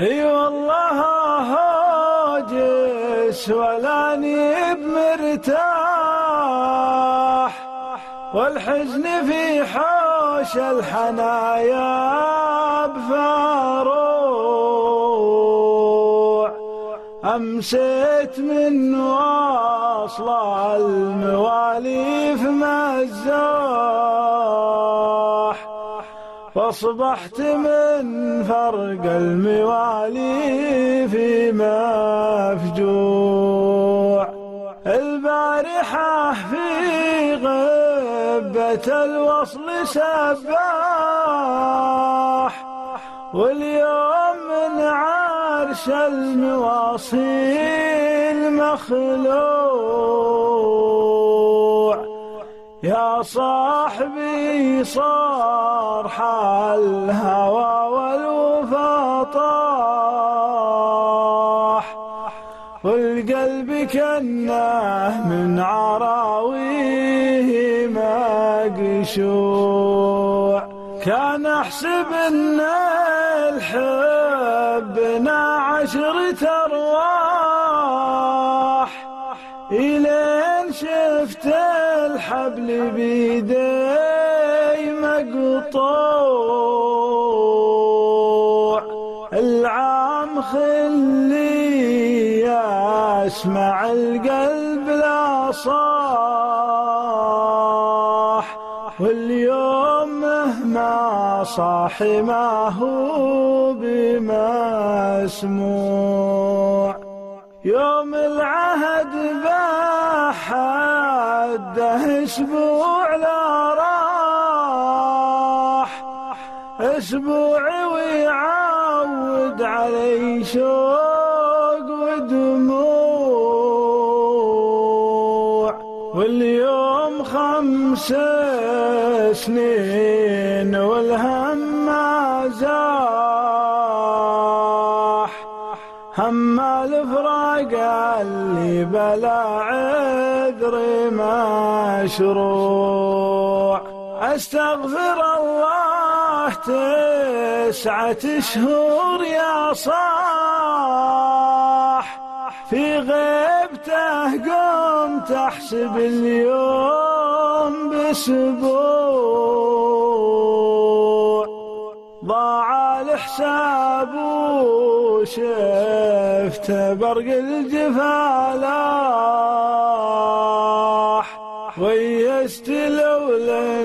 اي والله هوجس ولاني بمرتاح والحزن في حوش الحنايا بفاروع أمسيت من واصل المواليف مزاح فاصبحت من فرق الموالي في مفجوع. البارحة في غبة الوصل سباح واليوم من عرش المواصيل مخلوع. يا صاحبي صار حال الهوى والوفا طاح. والقلب كنه من عراويه مقشوع. كان أحسب إن الحبنا عشرة ارواح إلين شفت الحبل بيدي مقطوع. العام خلي أسمع القلب لا صاح. واليوم مهما صاح ما هو بمسموع يوم العهد بحده أسبوع لا راح. أسبوع ويعود علي شوق ودموع. واليوم خمس سنين والهم ما زاح هم الفراق اللي بلا عذر مشروع أستغفر الله تسعة شهور يا صاح. في غيبته قمت أحسب اليوم باسبوع ضاع الحساب وشفت برق الجفا لاح. ويست لولا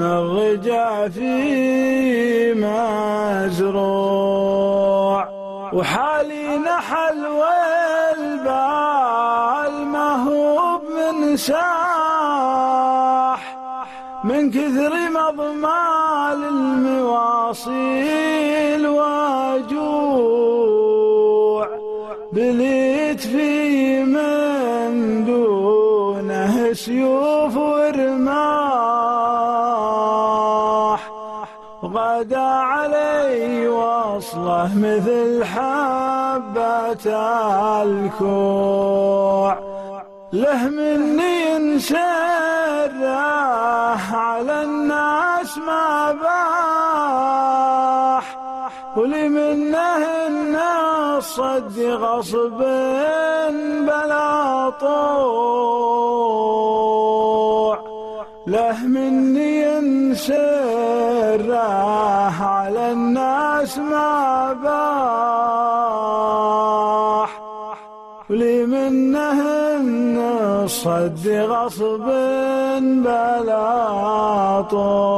الرجع في مزروع. وحالي نحل والبال ما هو من ساح. من كثر مضمال المواصيل بليت في من دونه سيوف ورماح. وغدا علي وصله مثل حبة الكوع. له مني ينسره منه الناس صد غصب بلا طوع. له مني ينسره على الناس ما باح. ولي منه الصد غصب بلا طول